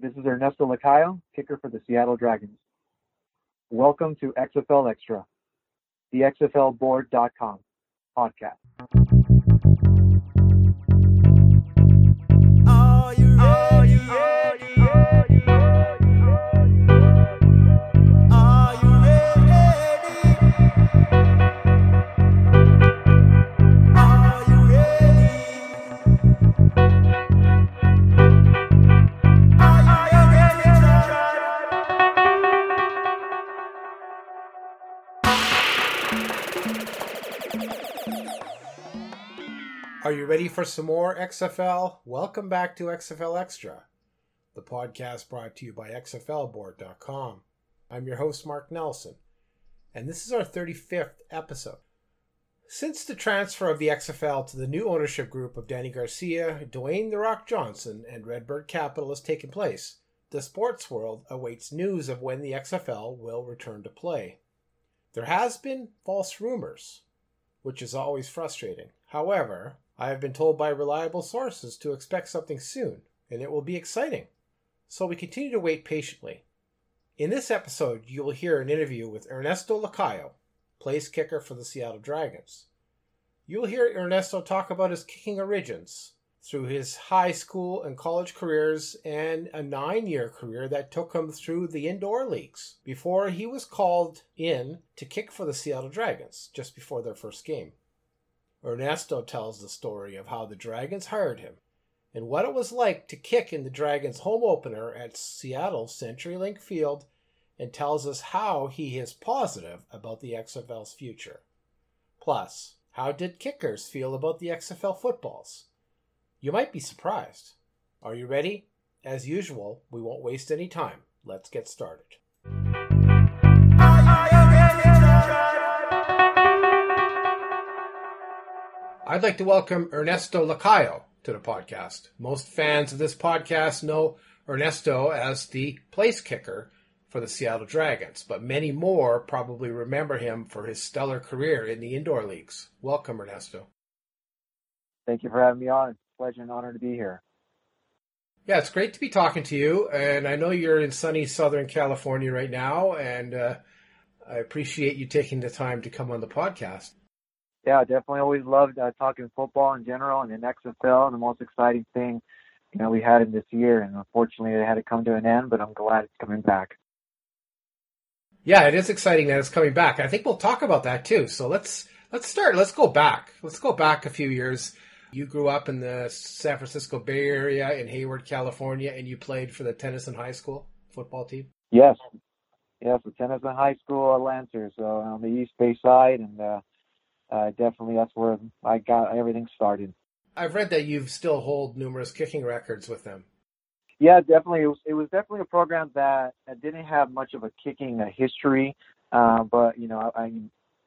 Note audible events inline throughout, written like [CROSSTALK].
This is Ernesto Lacayo, kicker for the Seattle Dragons. Welcome to XFL Extra, the XFLboard.com podcast. Ready for some more XFL? Welcome back to XFL Extra, the podcast brought to you by XFLboard.com. I'm your host, Mark Nelson, and this is our 35th episode. Since the transfer of the XFL to the new ownership group of Dany Garcia, Dwayne The Rock Johnson, and Redbird Capital has taken place, the sports world awaits news of when the XFL will return to play. There has been false rumors, which is always frustrating. However, I have been told by reliable sources to expect something soon, and it will be exciting. So we continue to wait patiently. In this episode, you will hear an interview with Ernesto Lacayo, place kicker for the Seattle Dragons. You will hear Ernesto talk about his kicking origins through his high school and college careers and a nine year career that took him through the indoor leagues before he was called in to kick for the Seattle Dragons just before their first game. Ernesto tells the story of how the Dragons hired him and what it was like to kick in the Dragons' home opener at Seattle CenturyLink Field and tells us how he is positive about the XFL's future. Plus, how did kickers feel about the XFL footballs? You might be surprised. Are you ready? As usual, we won't waste any time. Let's get started. I'd like to welcome Ernesto Lacayo to the podcast. Most fans of this podcast know Ernesto as the place kicker for the Seattle Dragons, but many more probably remember him for his stellar career in the indoor leagues. Welcome, Ernesto. Thank you for having me on. It's a pleasure and honor to be here. Yeah, it's great to be talking to you, and I know you're in sunny Southern California right now, and uh, I appreciate you taking the time to come on the podcast. Yeah, definitely always loved uh, talking football in general and in XFL. The most exciting thing, you know, we had in this year, and unfortunately, it had to come to an end. But I'm glad it's coming back. Yeah, it is exciting that it's coming back. I think we'll talk about that too. So let's let's start. Let's go back. Let's go back a few years. You grew up in the San Francisco Bay Area in Hayward, California, and you played for the Tennyson High School football team. Yes, yes, the Tennyson High School Lancers so on the East Bay side, and uh, uh, definitely that's where I got everything started. I've read that you've still hold numerous kicking records with them. Yeah, definitely. It was, it was definitely a program that didn't have much of a kicking history, uh, but you know, I,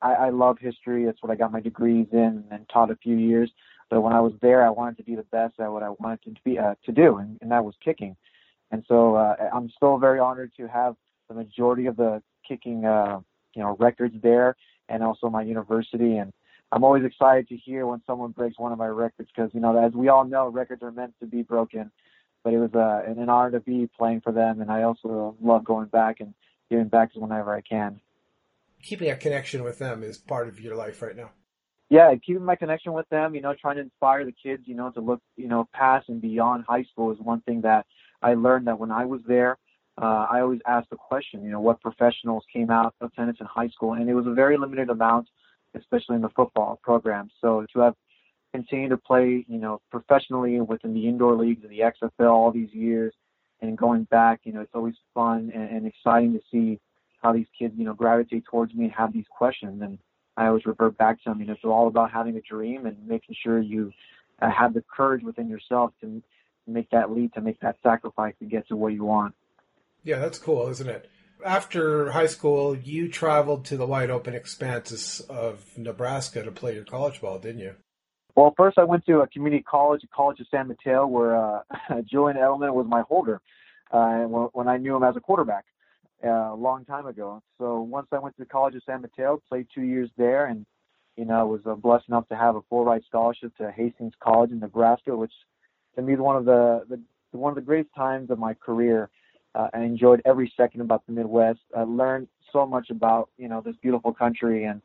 I I love history. That's what I got my degrees in and taught a few years. But when I was there, I wanted to be the best at what I wanted to be uh, to do, and, and that was kicking. And so uh, I'm still very honored to have the majority of the kicking, uh, you know, records there, and also my university. And I'm always excited to hear when someone breaks one of my records because you know, as we all know, records are meant to be broken. But it was uh, an honor to be playing for them, and I also love going back and giving back whenever I can. Keeping a connection with them is part of your life right now yeah, keeping my connection with them, you know, trying to inspire the kids, you know, to look, you know, past and beyond high school is one thing that I learned that when I was there, uh, I always asked the question, you know, what professionals came out of Tennyson High School, and it was a very limited amount, especially in the football program. So to have continued to play, you know, professionally within the indoor leagues and the XFL all these years, and going back, you know, it's always fun and, and exciting to see how these kids, you know, gravitate towards me and have these questions and I always revert back to them. You know, it's all about having a dream and making sure you uh, have the courage within yourself to make that leap, to make that sacrifice to get to where you want. Yeah, that's cool, isn't it? After high school, you traveled to the wide open expanses of Nebraska to play your college ball, didn't you? Well, first I went to a community college, College of San Mateo, where uh, [LAUGHS] Julian Edelman was my holder uh, when I knew him as a quarterback uh, a long time ago. So once I went to the College of San Mateo, played two years there, and you know was uh, blessed enough to have a full ride scholarship to Hastings College in Nebraska, which to me is one of the the one of the greatest times of my career. Uh, I enjoyed every second about the Midwest. I learned so much about you know this beautiful country and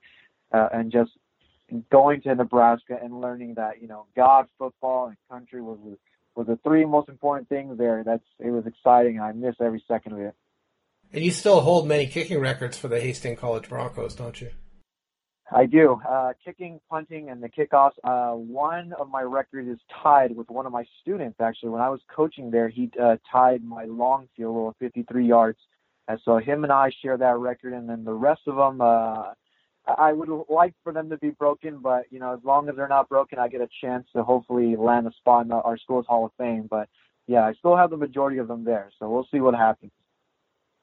uh, and just going to Nebraska and learning that you know God, football, and country was was the three most important things there. That's it was exciting, I miss every second of it. And you still hold many kicking records for the Hastings College Broncos, don't you? I do. Uh, kicking, punting, and the kickoffs. Uh, one of my records is tied with one of my students. Actually, when I was coaching there, he uh, tied my long field goal, of 53 yards. And so him and I share that record, and then the rest of them, uh, I would like for them to be broken, but you know, as long as they're not broken, I get a chance to hopefully land a spot in our school's Hall of Fame. But yeah, I still have the majority of them there, so we'll see what happens.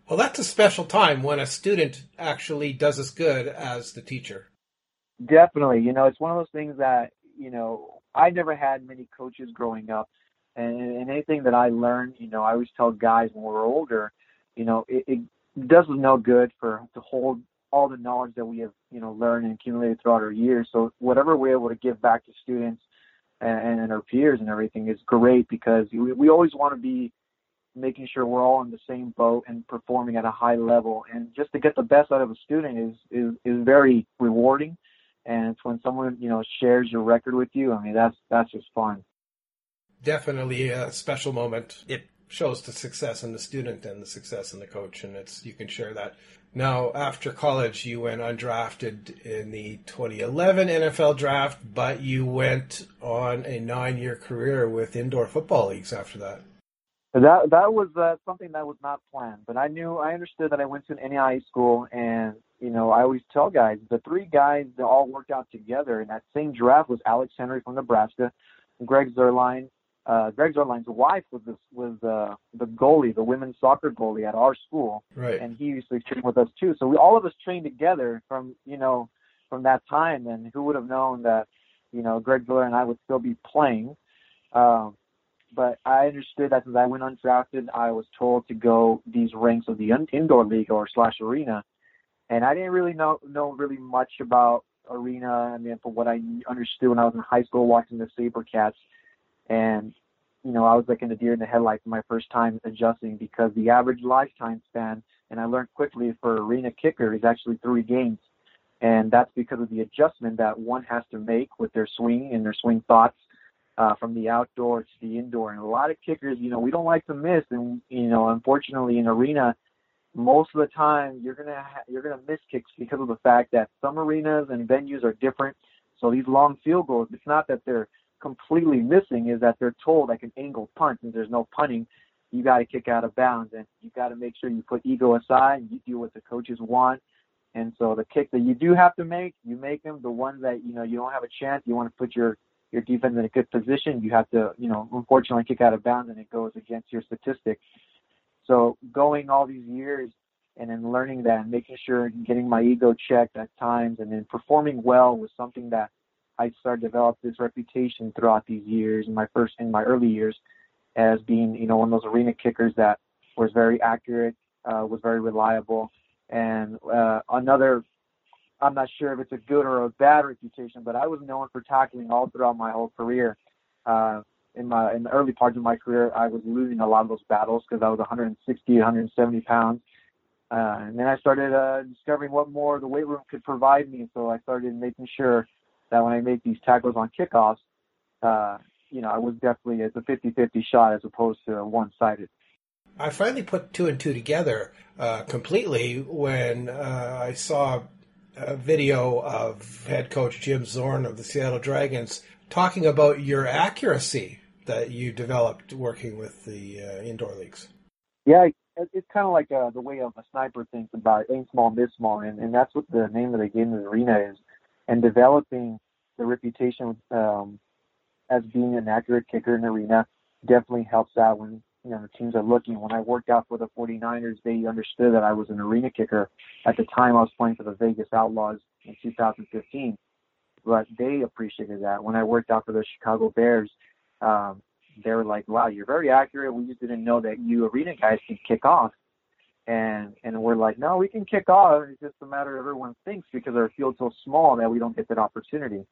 Well, that's a special time when a student actually does as good as the teacher. Definitely. You know, it's one of those things that, you know, I never had many coaches growing up. And, and anything that I learned, you know, I always tell guys when we're older, you know, it, it does us no good for to hold all the knowledge that we have, you know, learned and accumulated throughout our years. So whatever we're able to give back to students and, and our peers and everything is great because we, we always want to be making sure we're all in the same boat and performing at a high level. And just to get the best out of a student is is, is very rewarding and it's when someone you know shares your record with you. I mean, that's that's just fun. Definitely a special moment. It shows the success in the student and the success in the coach, and it's you can share that. Now, after college, you went undrafted in the 2011 NFL draft, but you went on a nine-year career with indoor football leagues after that. That that was uh, something that was not planned, but I knew I understood that I went to an NAIA school, and you know I always tell guys the three guys that all worked out together in that same draft was Alex Henery from Nebraska, Greg Zuerlein. Uh, Greg Zuerlein's wife was this, was uh, the goalie, the women's soccer goalie at our school, right. and he used to train with us too. So we all of us trained together from you know from that time, and who would have known that you know Greg Zuerlein and I would still be playing. Um, but I understood that since I went undrafted, I was told to go these ranks of the indoor league or slash arena, and I didn't really know know really much about arena. I mean, from what I understood when I was in high school watching the SaberCats, and you know, I was like in the deer in the headlights my first time adjusting because the average lifetime span, and I learned quickly for arena kicker is actually three games, and that's because of the adjustment that one has to make with their swing and their swing thoughts uh, from the outdoor to the indoor. And a lot of kickers, you know, we don't like to miss, and you know, unfortunately, in arena, most of the time you're gonna ha- you're gonna miss kicks because of the fact that some arenas and venues are different. So these long field goals, it's not that they're completely missing, is that they're told like an angle punt, and there's no punting. You got to kick out of bounds, and you got to make sure you put ego aside and you do what the coaches want. And so the kick that you do have to make, you make them. The ones that you know you don't have a chance, you want to put your your defense in a good position, you have to, you know, unfortunately kick out of bounds and it goes against your statistics. So going all these years and then learning that and making sure and getting my ego checked at times and then performing well was something that I started to develop this reputation throughout these years in my first in my early years as being, you know, one of those arena kickers that was very accurate, uh, was very reliable. And uh, another I'm not sure if it's a good or a bad reputation, but I was known for tackling all throughout my whole career. Uh, in my in the early parts of my career, I was losing a lot of those battles because I was 160, 170 pounds. Uh, and then I started uh, discovering what more the weight room could provide me. So I started making sure that when I make these tackles on kickoffs, uh, you know, I was definitely it's a 50-50 shot as opposed to one-sided. I finally put two and two together uh, completely when uh, I saw a video of head coach Jim Zorn of the Seattle Dragons talking about your accuracy that you developed working with the uh, indoor leagues. Yeah, it's kind of like uh, the way a sniper thinks about aim small, miss small, and, and that's what the name of the game in the arena is. And developing the reputation um, as being an accurate kicker in the arena definitely helps out when you know, the teams are looking. When I worked out for the 49ers, they understood that I was an arena kicker. At the time, I was playing for the Vegas Outlaws in 2015, but they appreciated that. When I worked out for the Chicago Bears, um, they were like, "Wow, you're very accurate. We just didn't know that you arena guys can kick off." And and we're like, "No, we can kick off. It's just a matter of everyone thinks because our field's so small that we don't get that opportunity."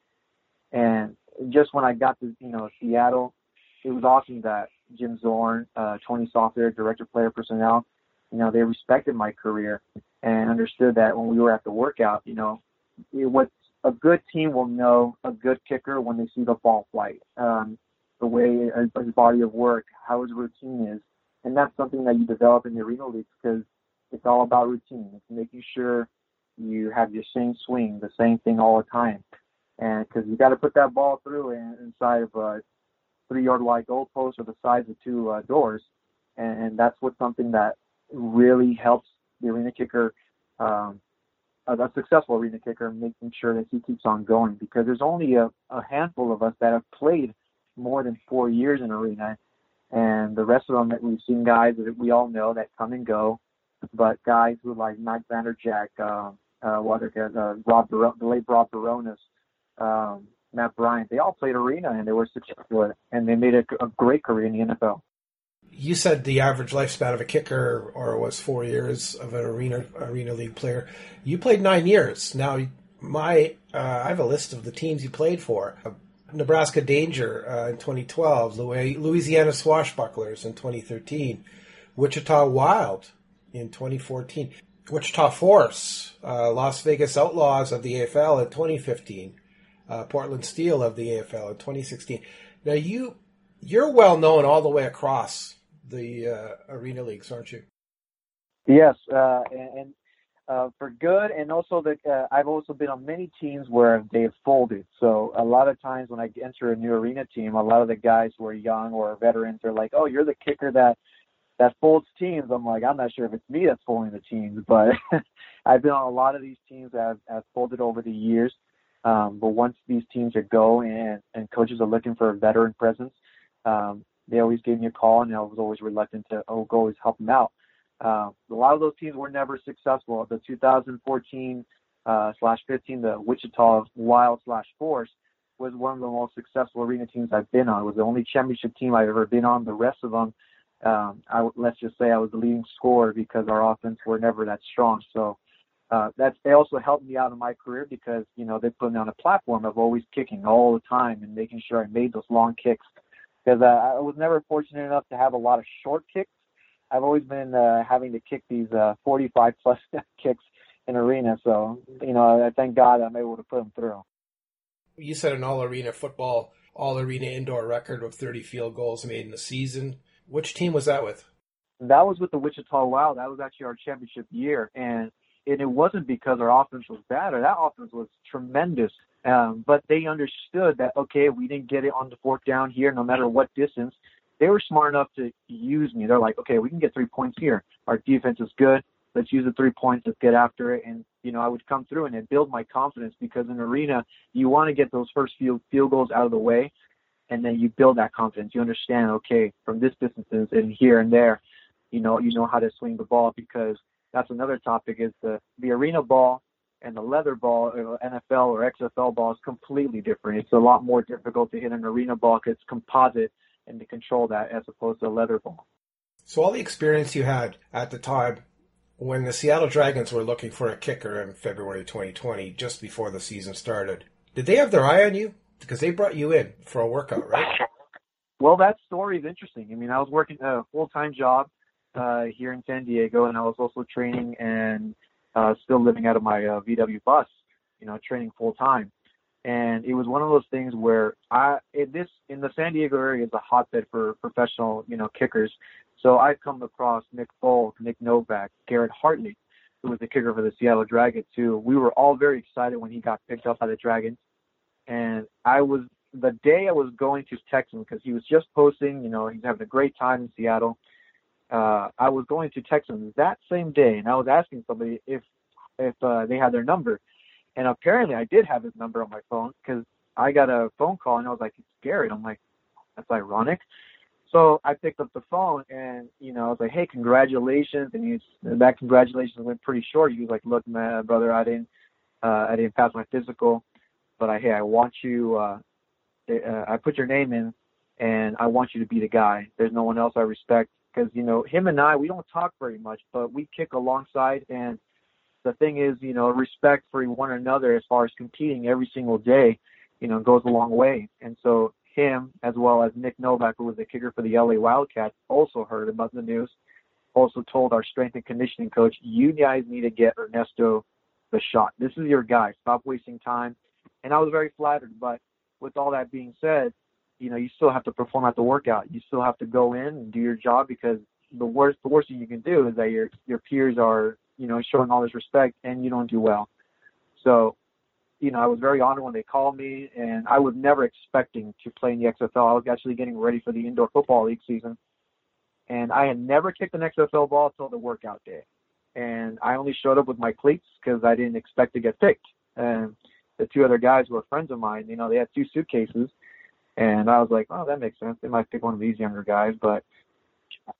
And just when I got to you know Seattle, it was awesome that Jim Zorn, uh, Tony Softli, director player personnel, you know, they respected my career and understood that when we were at the workout, you know, what a good team will know a good kicker when they see the ball flight, um, the way his body of work, how his routine is, and that's something that you develop in the arena leagues because it's all about routine. It's making sure you have your same swing, the same thing all the time, and because you got to put that ball through in, inside of a three-yard wide goalpost or the size of two uh, doors, and, and that's what something that really helps the arena kicker, um, a, successful arena kicker, making sure that he keeps on going. Because there's only a, a handful of us that have played more than four years in arena, and the rest of them that we've seen guys that we all know that come and go, but guys who like Mike Vanderjagt, uh, uh, uh, Rob, the late Rob Bironas, um, Matt Bryant, they all played arena and they were successful and they made a, a great career in the NFL you said the average lifespan of a kicker or was four years of an arena arena league player. You played nine years. Now, my uh, I have a list of the teams you played for. Nebraska Danger uh, in 2012, Louisiana Swashbucklers in 2013, Wichita Wild in 2014, Wichita Force, uh, Las Vegas Outlaws of the AFL in 2015, uh, Portland Steel of the AFL in 2016. Now you you're well known all the way across the uh, arena leagues, aren't you? Yes, uh, and, uh, for good, and also that uh, I've also been on many teams where they've folded. So a lot of times when I enter a new arena team, a lot of the guys who are young or veterans are like, "Oh, you're the kicker that that folds teams." I'm like, I'm not sure if it's me that's folding the teams, [LAUGHS] but [LAUGHS] I've been on a lot of these teams that have, have folded over the years. Um, but once these teams are go and, and coaches are looking for a veteran presence, um, they always gave me a call, and I was always reluctant to oh, go always help them out. Uh, a lot of those teams were never successful. The 2014 uh, slash 15, the Wichita Wild slash Force, was one of the most successful arena teams I've been on. It was the only championship team I've ever been on. The rest of them, um, I, let's just say I was the leading scorer because our offense were never that strong. So uh, that's they also helped me out in my career because you know they put me on a platform of always kicking all the time and making sure I made those long kicks because uh, I was never fortunate enough to have a lot of short kicks. I've always been uh, having to kick these uh, 45 plus [LAUGHS] kicks in arena. So, you know, I thank God I'm able to put them through. You set an all arena football, all arena indoor record of 30 field goals made in the season. Which team was that with? That was with the Wichita Wild. That was actually our championship year. And, and it wasn't because our offense was bad, or that offense was tremendous. Um, but they understood that okay, we didn't get it on the fourth down here, no matter what distance. They were smart enough to use me. They're like, okay, we can get three points here. Our defense is good. Let's use the three points. Let's get after it. And you know, I would come through and it build my confidence because in arena, you want to get those first field field goals out of the way, and then you build that confidence. You understand, okay, from this distance and here and there, you know, you know how to swing the ball because that's another topic is the the arena ball and the leather ball, NFL or XFL ball, is completely different. It's a lot more difficult to hit an arena ball because it's composite and to control that as opposed to a leather ball. So all the experience you had at the time when the Seattle Dragons were looking for a kicker in February 2020, just before the season started, did they have their eye on you? Because they brought you in for a workout, right? Well, that story is interesting. I mean, I was working a full-time job uh, here in San Diego, and I was also training and uh, still living out of my uh, VW bus, you know, training full time. And it was one of those things where I, in this, in the San Diego area is a hotbed for professional, you know, kickers. So I've come across Nick Folk, Nick Novak, Garrett Hartley, who was the kicker for the Seattle Dragons too. We were all very excited when he got picked up by the Dragons. And I was, the day I was going to text him because he was just posting, you know, he's having a great time in Seattle uh, I was going to text them that same day, and I was asking somebody if if uh, they had their number, and apparently I did have his number on my phone because I got a phone call and I was like, "It's Garrett." I'm like, "That's ironic." So I picked up the phone and you know I was like, "Hey, congratulations!" And he's that congratulations went pretty short. He was like, "Look, man, brother, I didn't uh, I didn't pass my physical, but I hey, I want you. Uh, uh, I put your name in, and I want you to be the guy. There's no one else I respect because you know him and I we don't talk very much, but we kick alongside. And the thing is, you know, respect for one another as far as competing every single day, you know, goes a long way. And so him as well as Nick Novak, who was the kicker for the LA Wildcats, also heard about the news. Also told our strength and conditioning coach, "You guys need to get Ernesto the shot. This is your guy. Stop wasting time." And I was very flattered. But with all that being said, you know, you still have to perform at the workout. You still have to go in and do your job because the worst the worst thing you can do is that your your peers are you know showing all this respect and you don't do well. So, you know, I was very honored when they called me, and I was never expecting to play in the XFL. I was actually getting ready for the indoor football league season, and I had never kicked an XFL ball until the workout day, and I only showed up with my cleats because I didn't expect to get picked. And the two other guys were friends of mine. You know, they had two suitcases, and I was like, oh, that makes sense. They might pick one of these younger guys, but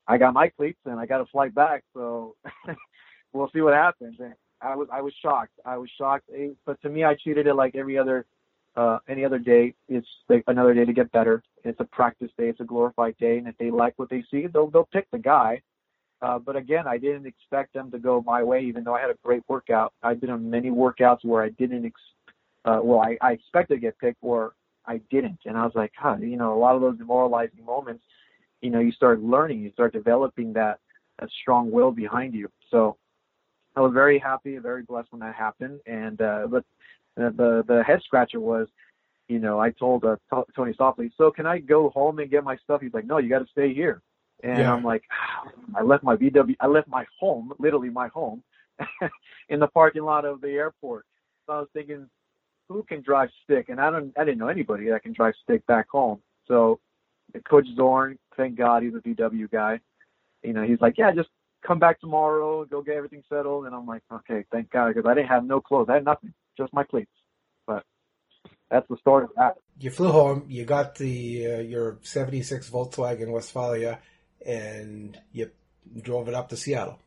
I got my cleats and I got to flight back, so [LAUGHS] we'll see what happens. And I was I was shocked. I was shocked. But to me, I treated it like every other uh, any other day. It's like another day to get better. It's a practice day. It's a glorified day, and if they like what they see, they'll they'll pick the guy. Uh, but again, I didn't expect them to go my way, even though I had a great workout. I've been on many workouts where I didn't. Ex- uh, well, I, I expected to get picked, or I didn't, and I was like, huh, you know, a lot of those demoralizing moments. You know, you start learning, you start developing that that strong will behind you. So I was very happy, very blessed when that happened. And uh, but the the head scratcher was, you know, I told uh, t- Tony Softli, so can I go home and get my stuff? He's like, no, you got to stay here. And yeah. I'm like, I left my VW, I left my home, literally my home, [LAUGHS] in the parking lot of the airport. So I was thinking, who can drive stick? And I don't, I didn't know anybody that can drive stick back home. So Coach Zorn, thank God he's a VW guy. You know, he's like, yeah, just come back tomorrow, go get everything settled. And I'm like, okay, thank God, because I didn't have no clothes. I had nothing, just my cleats. But that's the start of that. You flew home. You got the uh, your '76 Volkswagen Westfalia, and you drove it up to Seattle.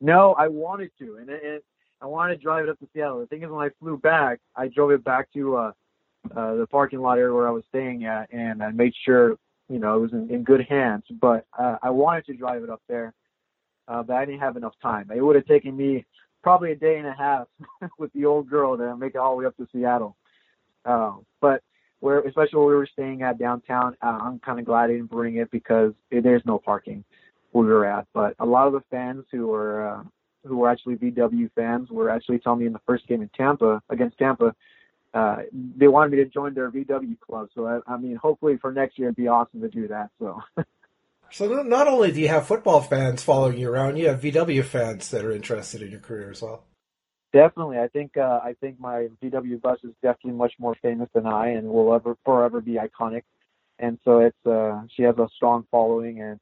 No, I wanted to, and, and I wanted to drive it up to Seattle. The thing is, when I flew back, I drove it back to uh, uh, the parking lot area where I was staying at, and I made sure you know it was in, in good hands. But uh, I wanted to drive it up there, uh, but I didn't have enough time. It would have taken me probably a day and a half [LAUGHS] with the old girl to make it all the way up to Seattle. Uh, but where, especially where we were staying at downtown, uh, I'm kind of glad I didn't bring it because it, there's no parking where we were at. But a lot of the fans who were uh, who were actually VW fans were actually telling me in the first game in Tampa against Tampa, uh, they wanted me to join their VW club. So I, I mean, hopefully for next year it'd be awesome to do that. So. [LAUGHS] So not only do you have football fans following you around, you have VW fans that are interested in your career as well. Definitely, I think uh, I think my VW bus is definitely much more famous than I, and will ever forever be iconic. And so it's uh, she has a strong following, and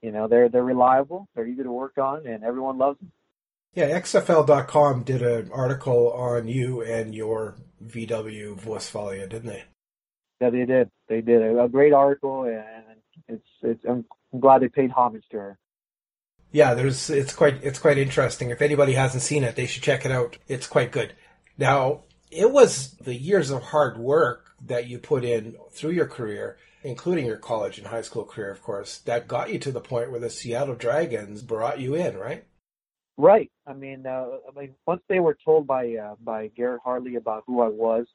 you know they're they're reliable, they're easy to work on, and everyone loves them. Yeah, XFL.com did an article on you and your VW Westfalia, didn't they? Yeah, they did. They did a, a great article, and it's it's I'm glad they paid homage to her. Yeah, there's it's quite it's quite interesting. If anybody hasn't seen it, they should check it out. It's quite good. Now, it was the years of hard work that you put in through your career, including your college and high school career, of course, that got you to the point where the Seattle Dragons brought you in, right? Right. I mean, uh, I mean, once they were told by uh, by Garrett Hartley about who I was,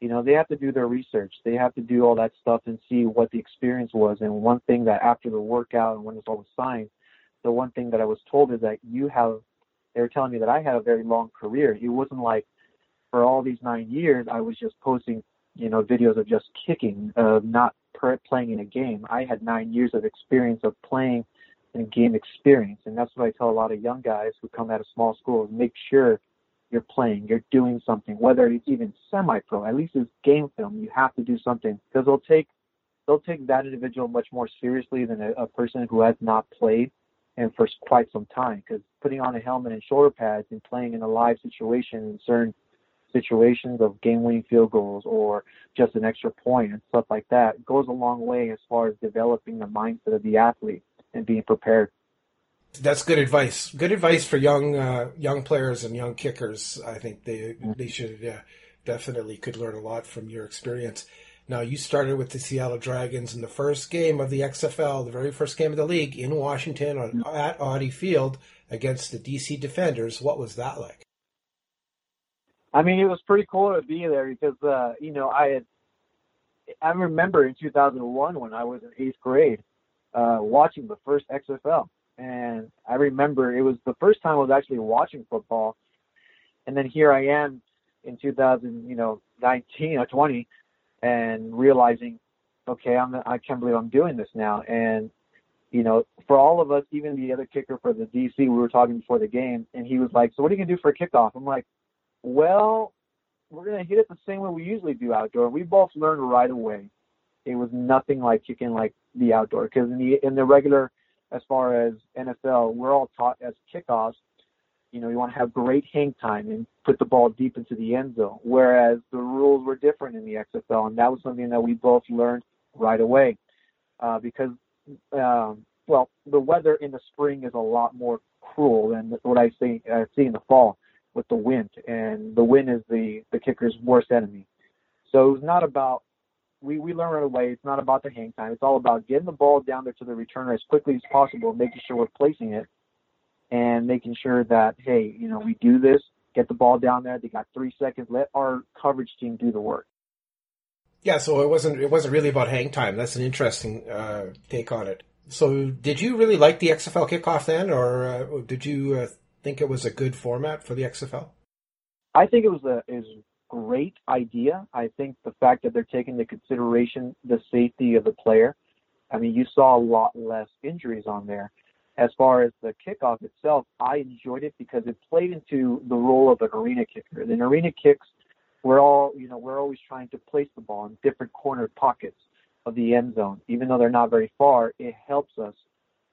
you know, they have to do their research. They have to do all that stuff and see what the experience was. And one thing that after the workout and when it's all signed, the one thing that I was told is that you have, they were telling me that I had a very long career. It wasn't like for all these nine years, I was just posting, you know, videos of just kicking, uh, not per- playing in a game. I had nine years of experience of playing and game experience. And that's what I tell a lot of young guys who come out of small schools, make sure you're playing, you're doing something, whether it's even semi-pro, at least it's game film. You have to do something because they'll take they'll take that individual much more seriously than a, a person who has not played and for quite some time. Because putting on a helmet and shoulder pads and playing in a live situation in certain situations of game-winning field goals or just an extra point and stuff like that goes a long way as far as developing the mindset of the athlete and being prepared that's good advice. Good advice for young uh, young players and young kickers. I think they they should yeah, definitely could learn a lot from your experience. Now you started with the Seattle Dragons in the first game of the XFL, the very first game of the league in Washington on, at Audi Field against the DC Defenders. What was that like? I mean, it was pretty cool to be there because uh, you know I had I remember in 2001 when I was in eighth grade, uh, watching the first XFL, and I remember it was the first time I was actually watching football, and then here I am in 2000, you know, 19 or 20, and realizing, okay, I'm I can't believe I'm doing this now, and you know, for all of us, even the other kicker for the DC, we were talking before the game, and he was like, "So what are you gonna do for a kickoff?" I'm like, "Well, we're gonna hit it the same way we usually do outdoor." We both learned right away. It was nothing like kicking like the outdoor because in the in the regular, as far as NFL, we're all taught as kickoffs. You know, you want to have great hang time and put the ball deep into the end zone. Whereas the rules were different in the XFL, and that was something that we both learned right away. Uh, because, um, well, the weather in the spring is a lot more cruel than what I see I see in the fall with the wind, and the wind is the the kicker's worst enemy. So it was not about we we learn right away. It's not about the hang time. It's all about getting the ball down there to the returner as quickly as possible, making sure we're placing it, and making sure that hey, you know, we do this. Get the ball down there. They got three seconds. Let our coverage team do the work. Yeah, so it wasn't it wasn't really about hang time. That's an interesting uh, take on it. So, did you really like the XFL kickoff then, or uh, did you uh, think it was a good format for the XFL? I think it was a is great idea. I think the fact that they're taking into consideration the safety of the player. I mean, you saw a lot less injuries on there. As far as the kickoff itself, I enjoyed it because it played into the role of an arena kicker. In arena kicks, we're all, you know, we're always trying to place the ball in different cornered pockets of the end zone. Even though they're not very far, it helps us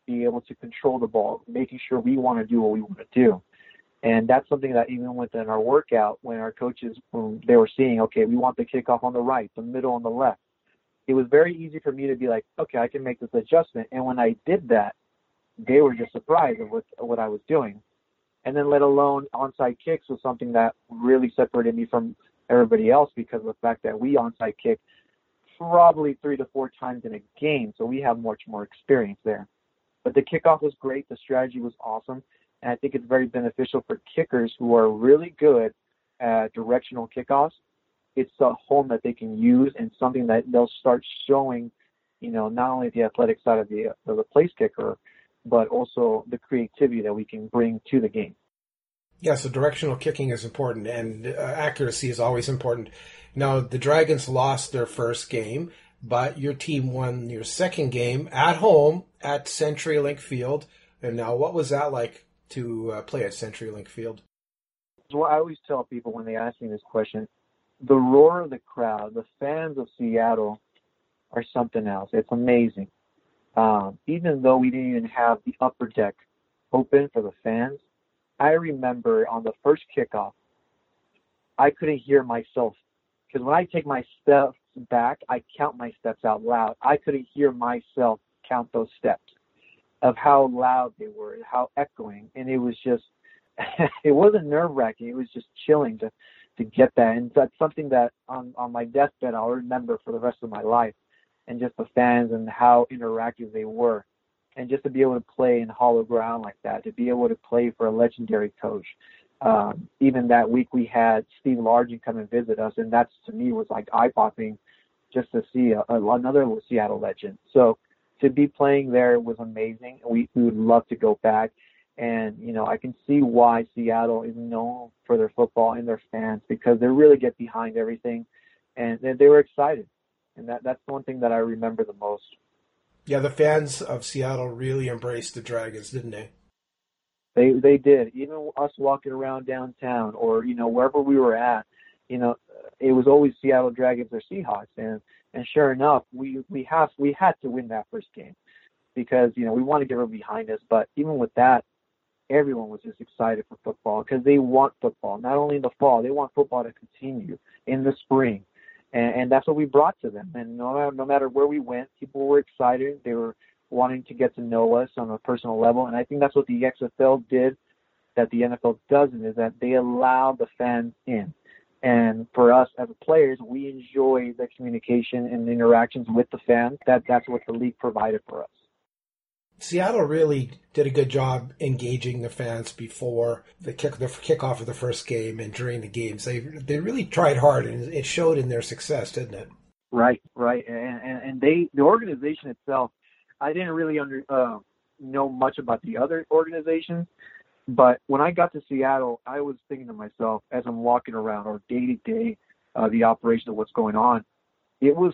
be able to control the ball, making sure we want to do what we want to do. And that's something that even within our workout, when our coaches, when they were seeing, okay, we want the kickoff on the right, the middle, on the left, it was very easy for me to be like, okay, I can make this adjustment. And when I did that, they were just surprised of what, what I was doing. And then let alone onside kicks was something that really separated me from everybody else because of the fact that we onside kick probably three to four times in a game. So we have much more experience there. But the kickoff was great. The strategy was awesome. And I think it's very beneficial for kickers who are really good at directional kickoffs. It's a home that they can use and something that they'll start showing, you know, not only the athletic side of the of the place kicker, but also the creativity that we can bring to the game. Yeah, so directional kicking is important, and uh, accuracy is always important. Now, the Dragons lost their first game, but your team won your second game at home at CenturyLink Field. And now, what was that like to uh, play at CenturyLink Field? So I always tell people when they ask me this question, the roar of the crowd, the fans of Seattle are something else. It's amazing. Um, even though we didn't even have the upper deck open for the fans, I remember on the first kickoff, I couldn't hear myself because when I take my steps back, I count my steps out loud. I couldn't hear myself count those steps of how loud they were, how echoing, and it was just, [LAUGHS] it wasn't nerve wracking. It was just chilling to, to get that, and that's something that on on my deathbed I'll remember for the rest of my life, and just the fans and how interactive they were, and just to be able to play in hollow ground like that, to be able to play for a legendary coach. Um, even that week we had Steve Largent come and visit us, and that's to me was like eye popping, just to see a, a, another Seattle legend. So to be playing there was amazing. We, we would love to go back. And, you know, I can see why Seattle is known for their football and their fans because they really get behind everything and they, they were excited. And that, that's one thing that I remember the most. Yeah, the fans of Seattle really embraced the Dragons, didn't they? They they did. Even us walking around downtown or, you know, wherever we were at, you know, it was always Seattle Dragons or Seahawks and and sure enough, we we have we had to win that first game because you know we want to get her behind us. But even with that, everyone was just excited for football because they want football. Not only in the fall, they want football to continue in the spring, and, and that's what we brought to them. And no matter, no matter where we went, people were excited. They were wanting to get to know us on a personal level, and I think that's what the XFL did that the NFL doesn't is that they allow the fans in. And for us as players, we enjoy the communication and the interactions with the fans. That that's what the league provided for us. Seattle really did a good job engaging the fans before the kick the kickoff of the first game and during the games. They they really tried hard, and it showed in their success, didn't it? Right, right, and and, and they the organization itself, I didn't really under uh, know much about the other organizations, but when I got to Seattle, I was thinking to myself as I'm walking around or day to day, uh, the operation of what's going on, it was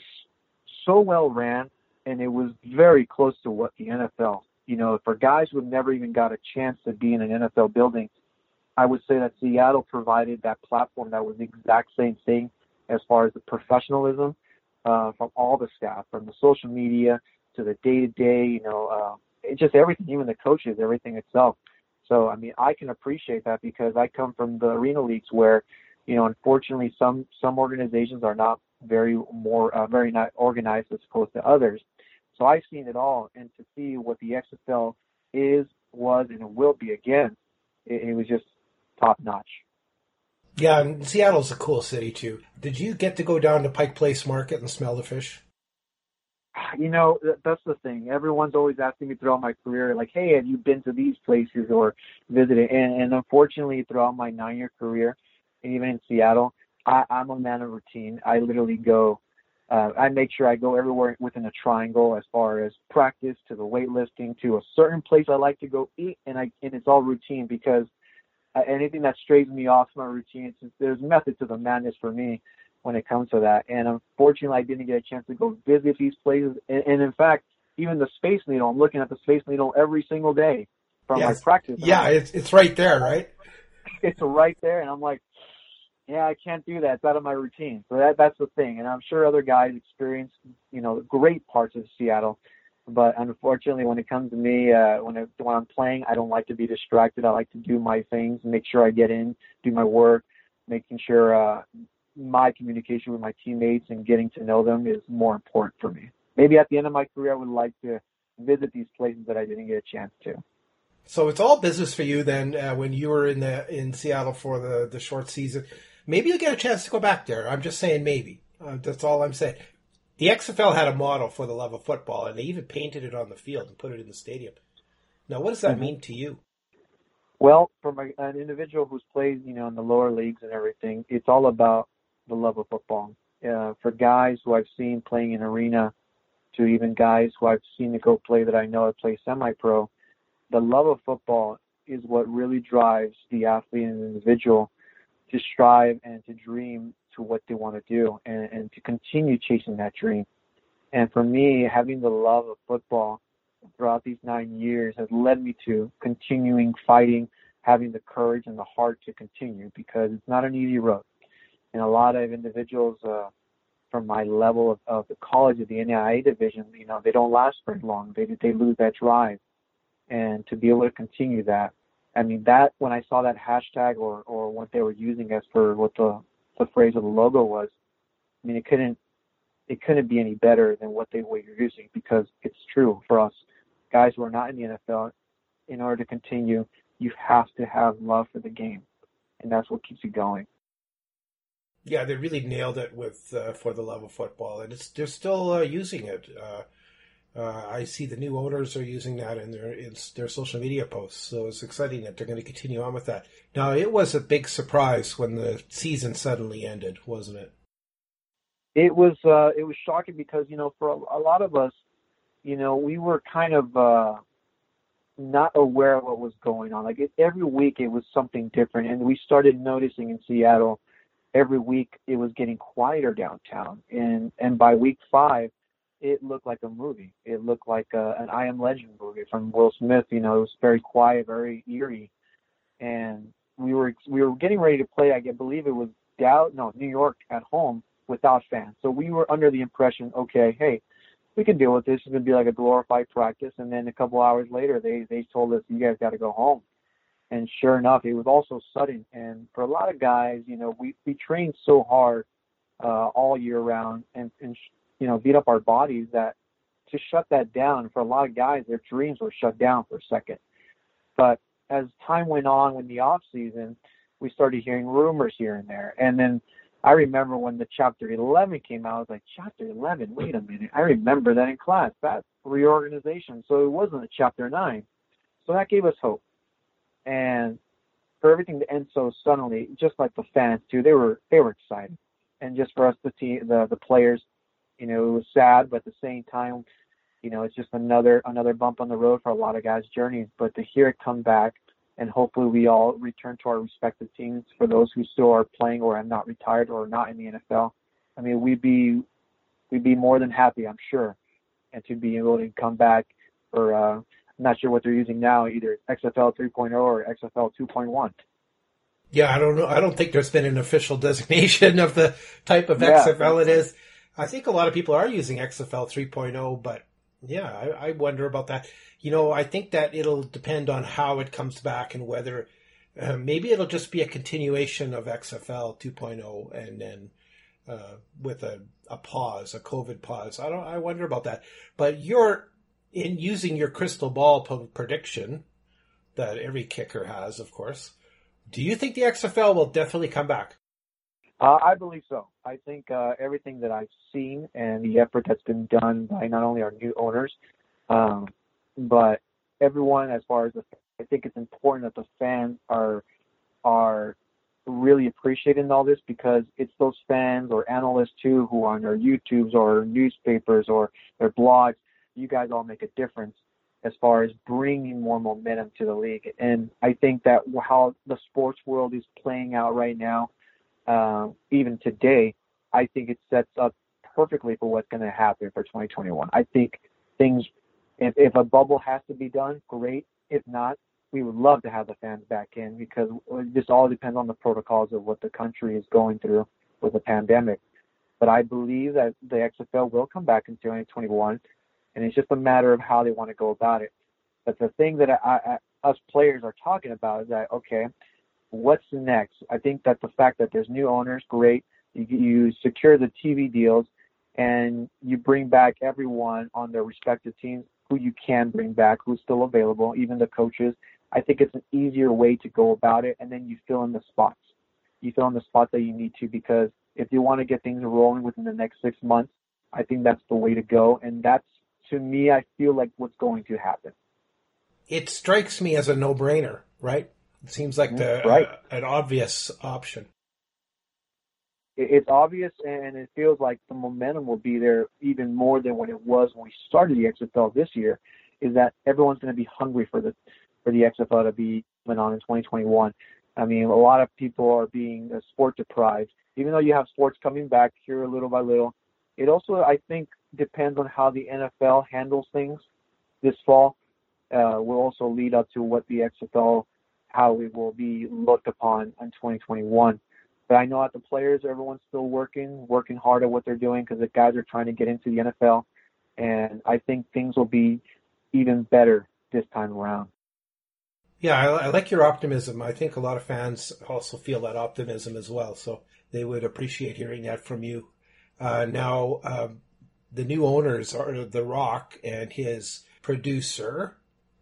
so well ran, and it was very close to what the NFL. You know, for guys who have never even got a chance to be in an NFL building, I would say that Seattle provided that platform that was the exact same thing as far as the professionalism uh, from all the staff, from the social media to the day to day, you know, uh, it just everything, even the coaches, everything itself. So, I mean, I can appreciate that because I come from the arena leagues where, you know, unfortunately, some some organizations are not very more uh, very not organized as opposed to others. So I've seen it all, and to see what the XFL is, was, and will be again, it, it was just top notch. Yeah, and Seattle's a cool city too. Did you get to go down to Pike Place Market and smell the fish? You know, that's the thing. Everyone's always asking me throughout my career, like, "Hey, have you been to these places or visited?" And, and unfortunately, throughout my nine-year career, and even in Seattle, I, I'm a man of routine. I literally go. Uh, I make sure I go everywhere within a triangle, as far as practice to the weightlifting to a certain place I like to go eat, and I and it's all routine because uh, anything that strays me off my routine, it's, there's method to the madness for me when it comes to that. And unfortunately, I didn't get a chance to go visit these places. And, and in fact, even the Space Needle, I'm looking at the Space Needle every single day from Yes. my practice. Yeah, it's it's right there, right? [LAUGHS] it's right there, and I'm like, yeah, I can't do that. It's out of my routine. So that that's the thing. And I'm sure other guys experience, you know, great parts of Seattle. But unfortunately, when it comes to me, uh, when I, when I'm playing, I don't like to be distracted. I like to do my things, make sure I get in, do my work, making sure uh, my communication with my teammates and getting to know them is more important for me. Maybe at the end of my career, I would like to visit these places that I didn't get a chance to. So it's all business for you then. Uh, when you were in the in Seattle for the the short season, maybe you'll get a chance to go back there. I'm just saying maybe. Uh, that's all I'm saying. The XFL had a model for the love of football, and they even painted it on the field and put it in the stadium. Now, what does that Mhm. mean to you? Well, from an individual who's played, you know, in the lower leagues and everything, it's all about the love of football. Uh, for guys who I've seen playing in arena, to even guys who I've seen to go play that I know have played semi-pro, the love of football is what really drives the athlete and the individual to strive and to dream to what they want to do and, and to continue chasing that dream. And for me, having the love of football throughout these nine years has led me to continuing fighting, having the courage and the heart to continue because it's not an easy road. And a lot of individuals uh, from my level of, of the college of the NAIA division, you know, they don't last very long. They they lose that drive, and to be able to continue that, I mean, that when I saw that hashtag or or what they were using as for what the the phrase of the logo was, I mean, it couldn't it couldn't be any better than what they were using because it's true for us guys who are not in the NFL. In order to continue, you have to have love for the game, and that's what keeps you going. Yeah, they really nailed it with uh, for the love of football, and it's they're still uh, using it. Uh, uh, I see the new owners are using that in their in their social media posts, so it's exciting that they're going to continue on with that. Now, it was a big surprise when the season suddenly ended, wasn't it? It was uh, it was shocking because you know for a, a lot of us, you know, we were kind of uh, not aware of what was going on. Like it, every week, it was something different, and we started noticing in Seattle every week it was getting quieter downtown, and and by week five, it looked like a movie. It looked like a, an I Am Legend movie from Will Smith. You know, it was very quiet, very eerie, and we were we were getting ready to play. I believe it was Dow, no New York at home without fans. So we were under the impression, okay, hey, we can deal with this. It's gonna be like a glorified practice. And then a couple hours later, they they told us you guys got to go home. And sure enough, it was also sudden. And for a lot of guys, you know, we we trained so hard uh, all year round and and you know beat up our bodies that to shut that down for a lot of guys, their dreams were shut down for a second. But as time went on, in the off season, we started hearing rumors here and there, and then I remember when the chapter 11 came out, I was like, chapter 11, wait a minute. I remember that in class. That's reorganization. So it wasn't a chapter 9. So that gave us hope. And for everything to end so suddenly, just like the fans too, they were they were excited. And just for us the team the the players, You know, it was sad, but at the same time, you know, it's just another another bump on the road for a lot of guys' journeys. But to hear it come back, and hopefully we all return to our respective teams for those who still are playing or have not retired or are not in the NFL. I mean, we'd be we'd be more than happy, I'm sure, and to be able to come back for uh, I'm not sure what they're using now, either XFL 3.0 or XFL 2.1. Yeah, I don't know. I don't think there's been an official [LAUGHS] designation of the type of Yeah. XFL it is. I think a lot of people are using XFL 3.0, but yeah, I, I wonder about that. You know, I think that it'll depend on how it comes back and whether uh, maybe it'll just be a continuation of XFL 2.0 and then uh, with a, a pause, a COVID pause. I don't. I wonder about that. But you're in using your crystal ball prediction that every kicker has, of course. Do you think the XFL will definitely come back? Uh, I believe so. I think uh, everything that I've seen and the effort that's been done by not only our new owners, um, but everyone as far as the, I think it's important that the fans are are really appreciating all this because it's those fans or analysts too who are on their YouTubes or newspapers or their blogs. You guys all make a difference as far as bringing more momentum to the league. And I think that how the sports world is playing out right now, uh, even today, I think it sets up perfectly for what's going to happen for 2021. I think things, if, if a bubble has to be done, great. If not, we would love to have the fans back in because this all depends on the protocols of what the country is going through with the pandemic. But I believe that the XFL will come back in 2021, and it's just a matter of how they want to go about it. But the thing that I, I, us players are talking about is that okay, what's next? I think that the fact that there's new owners, great. You, you secure the TV deals, and you bring back everyone on their respective teams who you can bring back, who's still available, even the coaches. I think it's an easier way to go about it, and then you fill in the spots. You fill in the spots that you need to because if you want to get things rolling within the next six months, I think that's the way to go, and that's to me, I feel like what's going to happen. It strikes me as a no-brainer, right? It seems like the Right. uh, an obvious option. It's obvious, and it feels like the momentum will be there even more than when it was when we started the XFL this year. Is that everyone's going to be hungry for the for the XFL to be went on in 2021. I mean, a lot of people are being uh, sport deprived. Even though you have sports coming back here little by little, it also I think depends on how the NFL handles things this fall. Uh, will also lead up to what the XFL how it will be looked upon in 2021. But I know that the players, everyone's still working, working hard at what they're doing because the guys are trying to get into the NFL, and I think things will be even better this time around. Yeah, I, I like your optimism. I think a lot of fans also feel that optimism as well, so they would appreciate hearing that from you. Uh, now, um, the new owners are The Rock and his producer,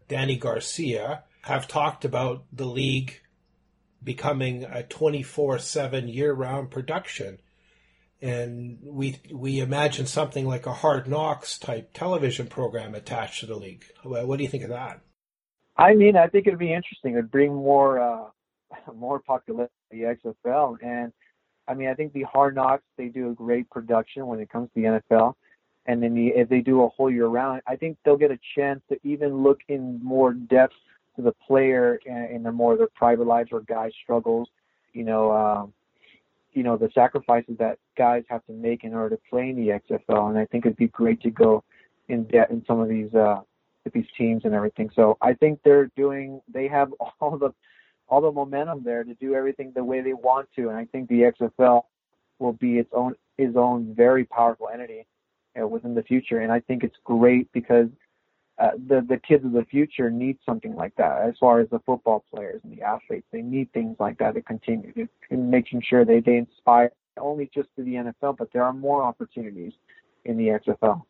Dany Garcia, have talked about the league becoming a 24-7 year-round production. And we we imagine something like a Hard Knocks type television program attached to the league. What do you think of that? I mean, I think it'd be interesting. It'd bring more uh, [LAUGHS] more popularity to the XFL, and I mean, I think the Hard Knocks they do a great production when it comes to the NFL, and then the, if they do a whole year round, I think they'll get a chance to even look in more depth to the player and in the more their private lives or guys' struggles. You know, um, you know the sacrifices that guys have to make in order to play in the XFL, and I think it'd be great to go in depth in some of these. Uh, these teams and everything. So I think they're doing they have [LAUGHS] all the all the momentum there to do everything the way they want to, and I think the XFL will be its own its own very powerful entity uh, within the future. And I think it's great because uh, the the kids of the future need something like that. As far as the football players and the athletes, they need things like that to continue to, and making sure they they inspire not only just to the NFL, but there are more opportunities in the XFL.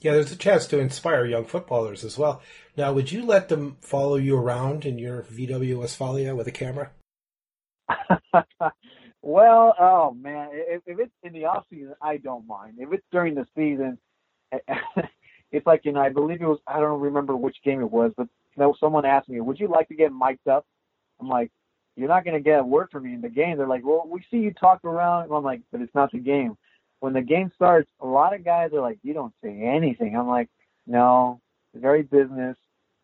Yeah, there's a chance to inspire young footballers as well. Now, would you let them follow you around in your VW Westfalia with a camera? [LAUGHS] well, oh man, if, if it's in the off season, I don't mind. If it's during the season, [LAUGHS] it's like you know, I believe it was I don't remember which game it was, but you know, someone asked me, "Would you like to get mic'd up?" I'm like, "You're not gonna get a word from me in the game." They're like, "Well, we see you talk around." I'm like, "But it's not the game." When the game starts, a lot of guys are like, "You don't say anything." I'm like, "No, very business,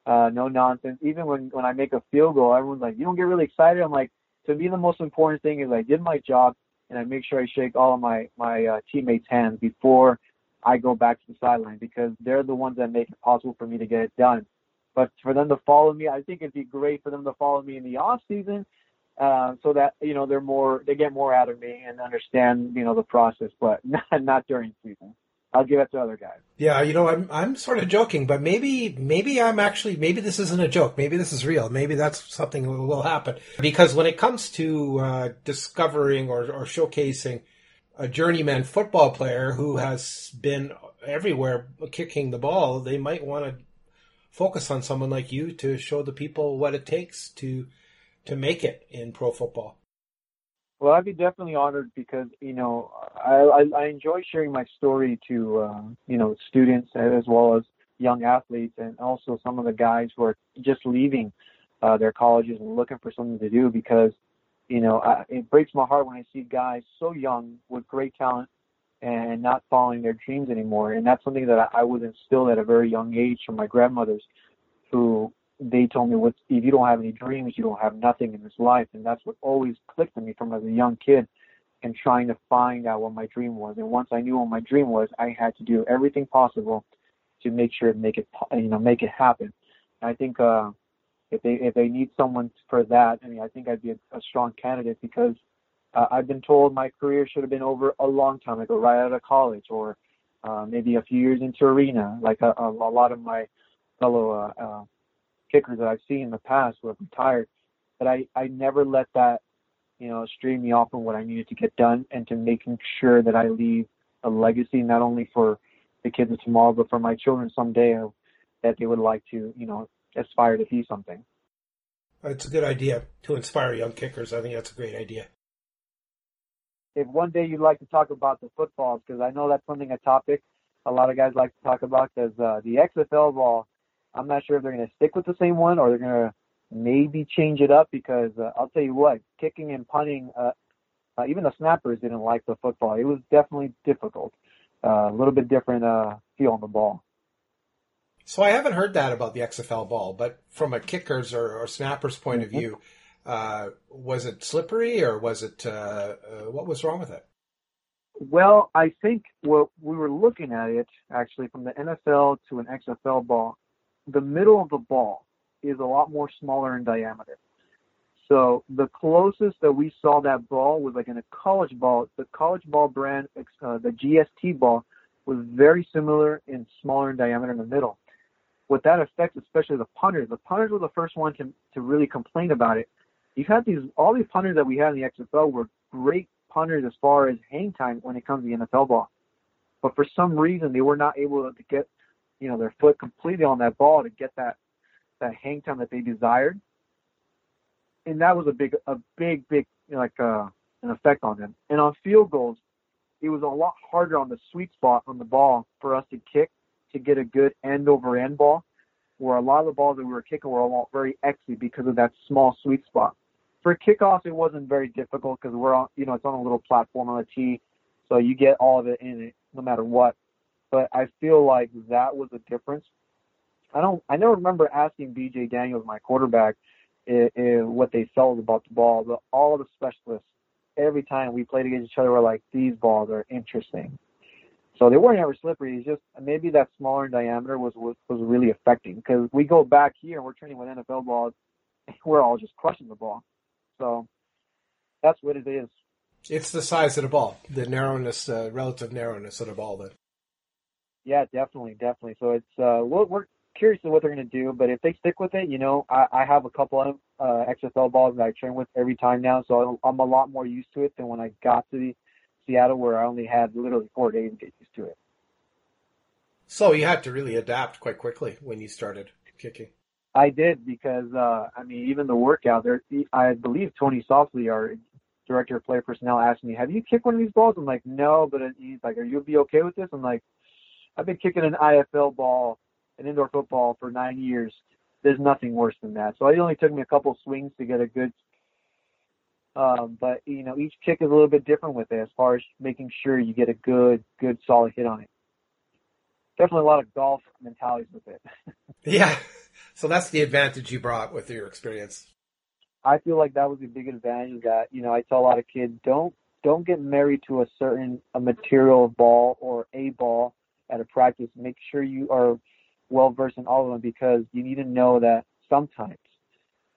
uh, no nonsense." Even when when I make a field goal, everyone's like, "You don't get really excited." I'm like, to me, the most important thing is I did my job and I make sure I shake all of my my uh, teammates' hands before I go back to the sideline because they're the ones that make it possible for me to get it done. But for them to follow me, I think it'd be great for them to follow me in the off season, uh, so that you know they're more they get more out of me and understand you know the process, but [LAUGHS] not not during season. I'll give it to other guys. Yeah, you know, I'm I'm sort of joking, but maybe maybe I'm actually maybe this isn't a joke. Maybe this is real. Maybe that's something that will happen because when it comes to uh, discovering or, or showcasing a journeyman football player who has been everywhere kicking the ball, they might want to focus on someone like you to show the people what it takes to to make it in pro football. Well, I'd be definitely honored because you know I I, I enjoy sharing my story to uh, you know students as well as young athletes and also some of the guys who are just leaving uh, their colleges and looking for something to do because you know I, it breaks my heart when I see guys so young with great talent and not following their dreams anymore. And that's something that I was instilled at a very young age from my grandmothers, who they told me, "What if you don't have any dreams, you don't have nothing in this life." And that's what always clicked to me from as a young kid, and trying to find out what my dream was. And once I knew what my dream was, I had to do everything possible to make sure to make it, you know, make it happen. And I think uh, if they if they need someone for that, I mean, I think I'd be a, a strong candidate because uh, I've been told my career should have been over a long time ago, right out of college, or uh, maybe a few years into arena, like a, a, a lot of my fellow uh, uh, kickers that I've seen in the past who have retired. But I, I never let that, you know, stream me off from what I needed to get done and to making sure that I leave a legacy not only for the kids of tomorrow, but for my children someday that they would like to, you know, aspire to be something. It's a good idea to inspire young kickers. I think that's a great idea if one day you'd like to talk about the footballs, because I know that's something a topic a lot of guys like to talk about, because uh, the XFL ball, I'm not sure if they're going to stick with the same one or they're going to maybe change it up. Because uh, I'll tell you what, kicking and punting, uh, uh, even the snappers didn't like the football. It was definitely difficult, uh, a little bit different uh, feel on the ball. So I haven't heard that about the XFL ball, but from a kicker's or, or snapper's point mm-hmm. of view, uh, was it slippery or was it uh, uh, what was wrong with it? Well, I think what we were looking at it actually from the NFL to an XFL ball, the middle of the ball is a lot more smaller in diameter. So the closest that we saw that ball was like in a college ball. The college ball brand, uh, the GST ball, was very similar in smaller in diameter in the middle. What that affects, especially the punters, the punters were the first one to to really complain about it you've had these all these punters that we had in the XFL were great punters as far as hang time when it comes to the NFL ball. But for some reason they were not able to get, you know, their foot completely on that ball to get that that hang time that they desired. And that was a big a big, big you know, like uh an effect on them. And on field goals, it was a lot harder on the sweet spot on the ball for us to kick to get a good end over end ball, where a lot of the balls that we were kicking were all very exy because of that small sweet spot for kickoff, it wasn't very difficult because we're on, you know, it's on a little platform on the tee, so you get all of it in it no matter what. But I feel like that was a difference. I don't, I never remember asking BJ Daniels, my quarterback, what they felt about the ball. But all the specialists, every time we played against each other, were like, these balls are interesting. So they weren't ever slippery. It's just maybe that smaller diameter was was, was really affecting because we go back here and we're training with NFL balls, [LAUGHS] we're all just crushing the ball. So that's what it is. It's the size of the ball, the narrowness, uh, relative narrowness of the ball. Then. Yeah, definitely, definitely. So it's uh, we're, we're curious to what they're going to do, but if they stick with it, you know, I, I have a couple of uh, XFL balls that I train with every time now, so I'm a lot more used to it than when I got to the Seattle, where I only had literally four days to get used to it. So you had to really adapt quite quickly when you started kicking. I did because uh, I mean even the workout there. I believe Tony Softli, our director of player personnel, asked me, "Have you kicked one of these balls?" I'm like, "No," but he's like, "Are you be okay with this?" I'm like, "I've been kicking an IFL ball, an indoor football for nine years. There's nothing worse than that." So it only took me a couple swings to get a good Um, but you know, each kick is a little bit different with it as far as making sure you get a good, good, solid hit on it. Definitely a lot of golf mentalities with it. [LAUGHS] yeah. So that's the advantage you brought with your experience. I feel like that was a big advantage that, you know, I tell a lot of kids don't don't get married to a certain a material ball or a ball at a practice. Make sure you are well versed in all of them because you need to know that sometimes,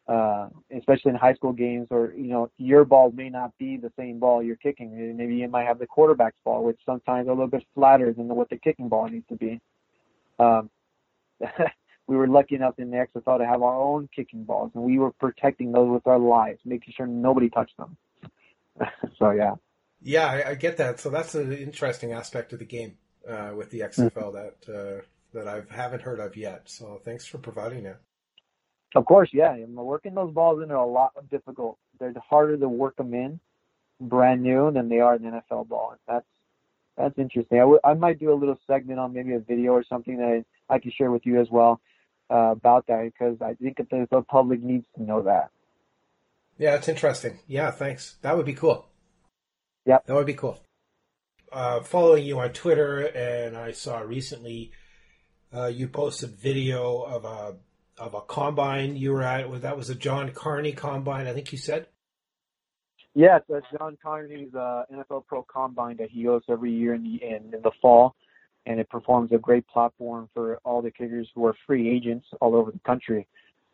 uh, especially in high school games, or you know, your ball may not be the same ball you're kicking. Maybe you might have the quarterback's ball, which sometimes a little bit flatter than what the kicking ball needs to be. Um, [LAUGHS] we were lucky enough in the XFL to have our own kicking balls, and we were protecting those with our lives, making sure nobody touched them. [LAUGHS] so yeah. Yeah, I, I, get that. So that's an interesting aspect of the game uh, with the XFL mm-hmm. that uh, that I haven't heard of yet. So thanks for providing that. Of course, yeah. Working those balls in are a lot difficult. They're harder to work them in, brand new, than they are the NFL ball. That's that's interesting. I, w- I might do a little segment on maybe a video or something that I, I can share with you as well uh, about that because I think that the, the public needs to know that. Yeah, it's interesting. Yeah, thanks. That would be cool. Yeah, that would be cool. Uh, following you on Twitter, and I saw recently uh, you posted video of a of a combine you were at. That was a John Carney combine, I think you said. Yes, that's John Carney's uh, NFL Pro Combine that he goes every year in the in, in the fall and it performs a great platform for all the kickers who are free agents all over the country.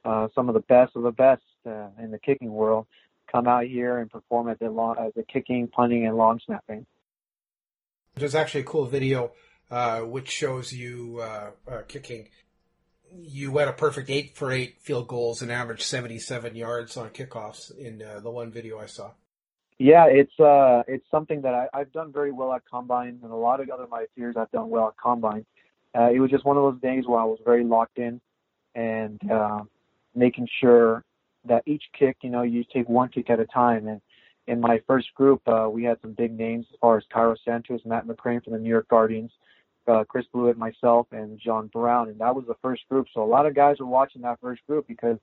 Uh, some of the best of the best uh, in the kicking world come out here and perform at the long, at the kicking, punting, and long snapping. There's actually a cool video uh, which shows you uh, uh, kicking. You went a perfect eight for eight field goals and averaged 77 yards on kickoffs in uh, the one video I saw. Yeah, it's uh, it's something that I, I've done very well at combine, and a lot of other my peers have done well at combine. Uh, it was just one of those days where I was very locked in, and uh, making sure that each kick, you know, you take one kick at a time. And in my first group, uh, we had some big names as far as Cairo Santos, Matt McCrane from the New York Guardians, uh, Chris Blewitt, myself, and John Brown, and that was the first group. So a lot of guys were watching that first group because,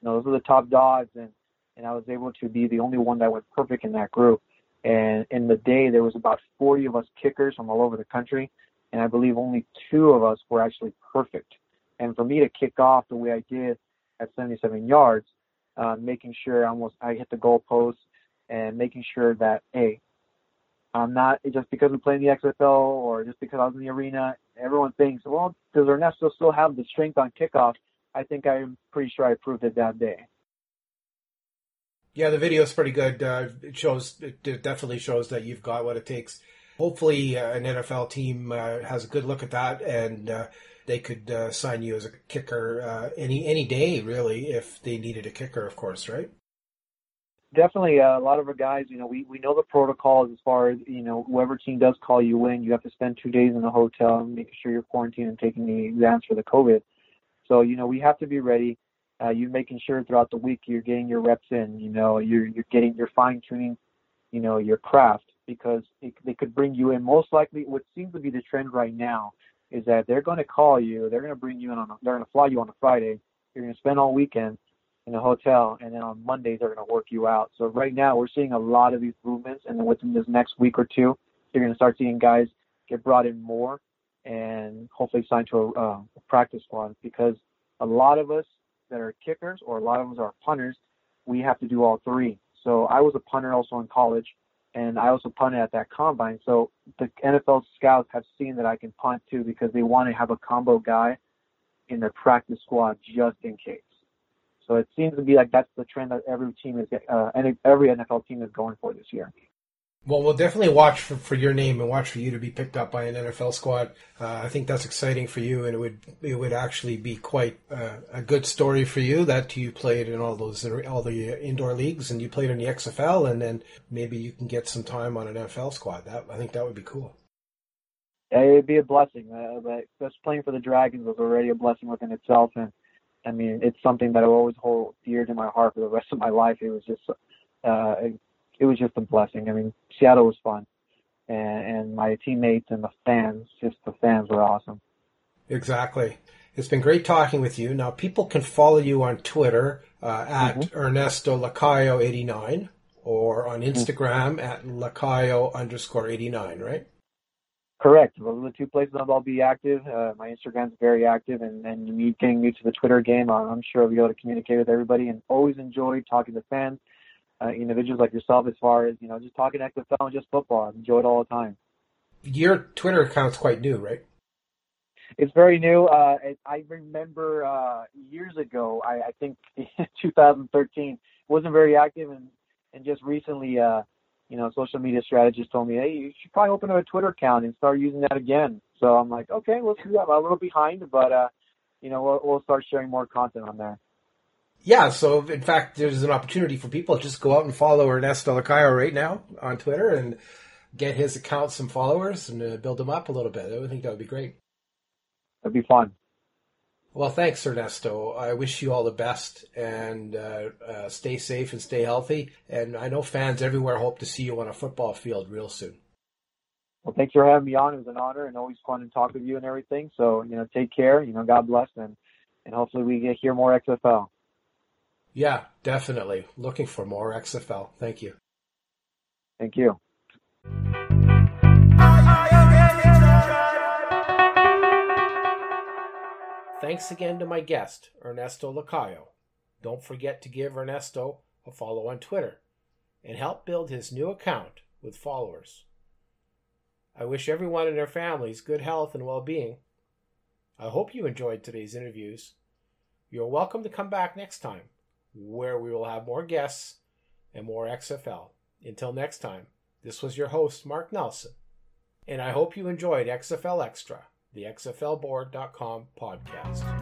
you know, those are the top dogs, and and I was able to be the only one that went perfect in that group. And in the day, there was about 40 of us kickers from all over the country, and I believe only two of us were actually perfect. And for me to kick off the way I did at 77 yards, uh, making sure I almost I hit the goalpost and making sure that hey, I'm not just because we play in the XFL or just because I was in the arena. Everyone thinks, well, does Ernesto still have the strength on kickoff? I think I'm pretty sure I proved it that day. Yeah, the video is pretty good. Uh, it shows, it definitely shows that you've got what it takes. Hopefully, uh, an NFL team uh, has a good look at that, and uh, they could uh, sign you as a kicker uh, any any day, really, if they needed a kicker, of course, right? Definitely, a lot of our guys, you know, we we know the protocols as far as you know, whoever team does call you in, you have to spend two days in a hotel, making sure you're quarantined and taking the exams for the COVID. So, you know, we have to be ready uh, you're making sure throughout the week you're getting your reps in. You know, you're you're getting you're fine tuning, you know, your craft because it, they could bring you in. Most likely, what seems to be the trend right now is that they're going to call you. They're going to bring you in on. A, they're going to fly you on a Friday. You're going to spend all weekend in a hotel, and then on Mondays they're going to work you out. So right now we're seeing a lot of these movements, and then within this next week or two, you're going to start seeing guys get brought in more, and hopefully signed to a, uh, practice squad because a lot of us that are kickers or a lot of us are punters, we have to do all three. So I was a punter also in college, and I also punted at that combine. So the NFL scouts have seen that I can punt too because they want to have a combo guy in their practice squad just in case. So it seems to be like that's the trend that every team is, uh, every NFL team is going for this year. Well, we'll definitely watch for, for your name and watch for you to be picked up by an NFL squad. Uh, I think that's exciting for you, and it would it would actually be quite uh, a good story for you that you played in all those all the indoor leagues and you played in the XFL, and then maybe you can get some time on an NFL squad. That I think that would be cool. Yeah, it'd be a blessing. Uh, but just playing for the Dragons was already a blessing within itself, and I mean it's something that I always hold dear to my heart for the rest of my life. It was just uh, it was just a blessing. I mean, Seattle was fun, and, and my teammates and the fans, just the fans were awesome. Exactly. It's been great talking with you. Now, people can follow you on Twitter uh, at mm-hmm. Ernesto Lacayo 89 or on Instagram at Lacayo underscore 89, right? Correct. Those are the two places I'll be active. Uh, my Instagram's very active, and, and me getting new to the Twitter game, I'm sure I'll be able to communicate with everybody and always enjoy talking to fans, uh, individuals like yourself, as far as, you know, just talking XFL and just football. I enjoy it all the time. Your Twitter account's quite new, right? It's very new. Uh, I remember uh, years ago, I, I think [LAUGHS] 2013, wasn't very active, and, and just recently, uh, you know, social media strategist told me, hey, you should probably open up a Twitter account and start using that again. So I'm like, okay, let's do that. I'm a little behind, but uh, you know, we'll, we'll start sharing more content on there. Yeah, so in fact, there's an opportunity for people to just go out and follow Ernesto Lacayo right now on Twitter and get his account some followers and uh, build him up a little bit. I think that would be great. That'd be fun. Well, thanks, Ernesto. I wish you all the best and uh, uh, stay safe and stay healthy. And I know fans everywhere hope to see you on a football field real soon. Well, thanks for having me on. It was an honor and always fun to talk with you and everything. So, you know, take care. You know, God bless and and hopefully we get hear more XFL. Yeah, definitely. Looking for more XFL. Thank you. Thank you. Thanks again to my guest, Ernesto Lacayo. Don't forget to give Ernesto a follow on Twitter and help build his new account with followers. I wish everyone and their families good health and well being. I hope you enjoyed today's interviews. You're welcome to come back next time, where we will have more guests and more XFL. Until next time, this was your host, Mark Nelson, and I hope you enjoyed XFL Extra the XFLboard.com podcast.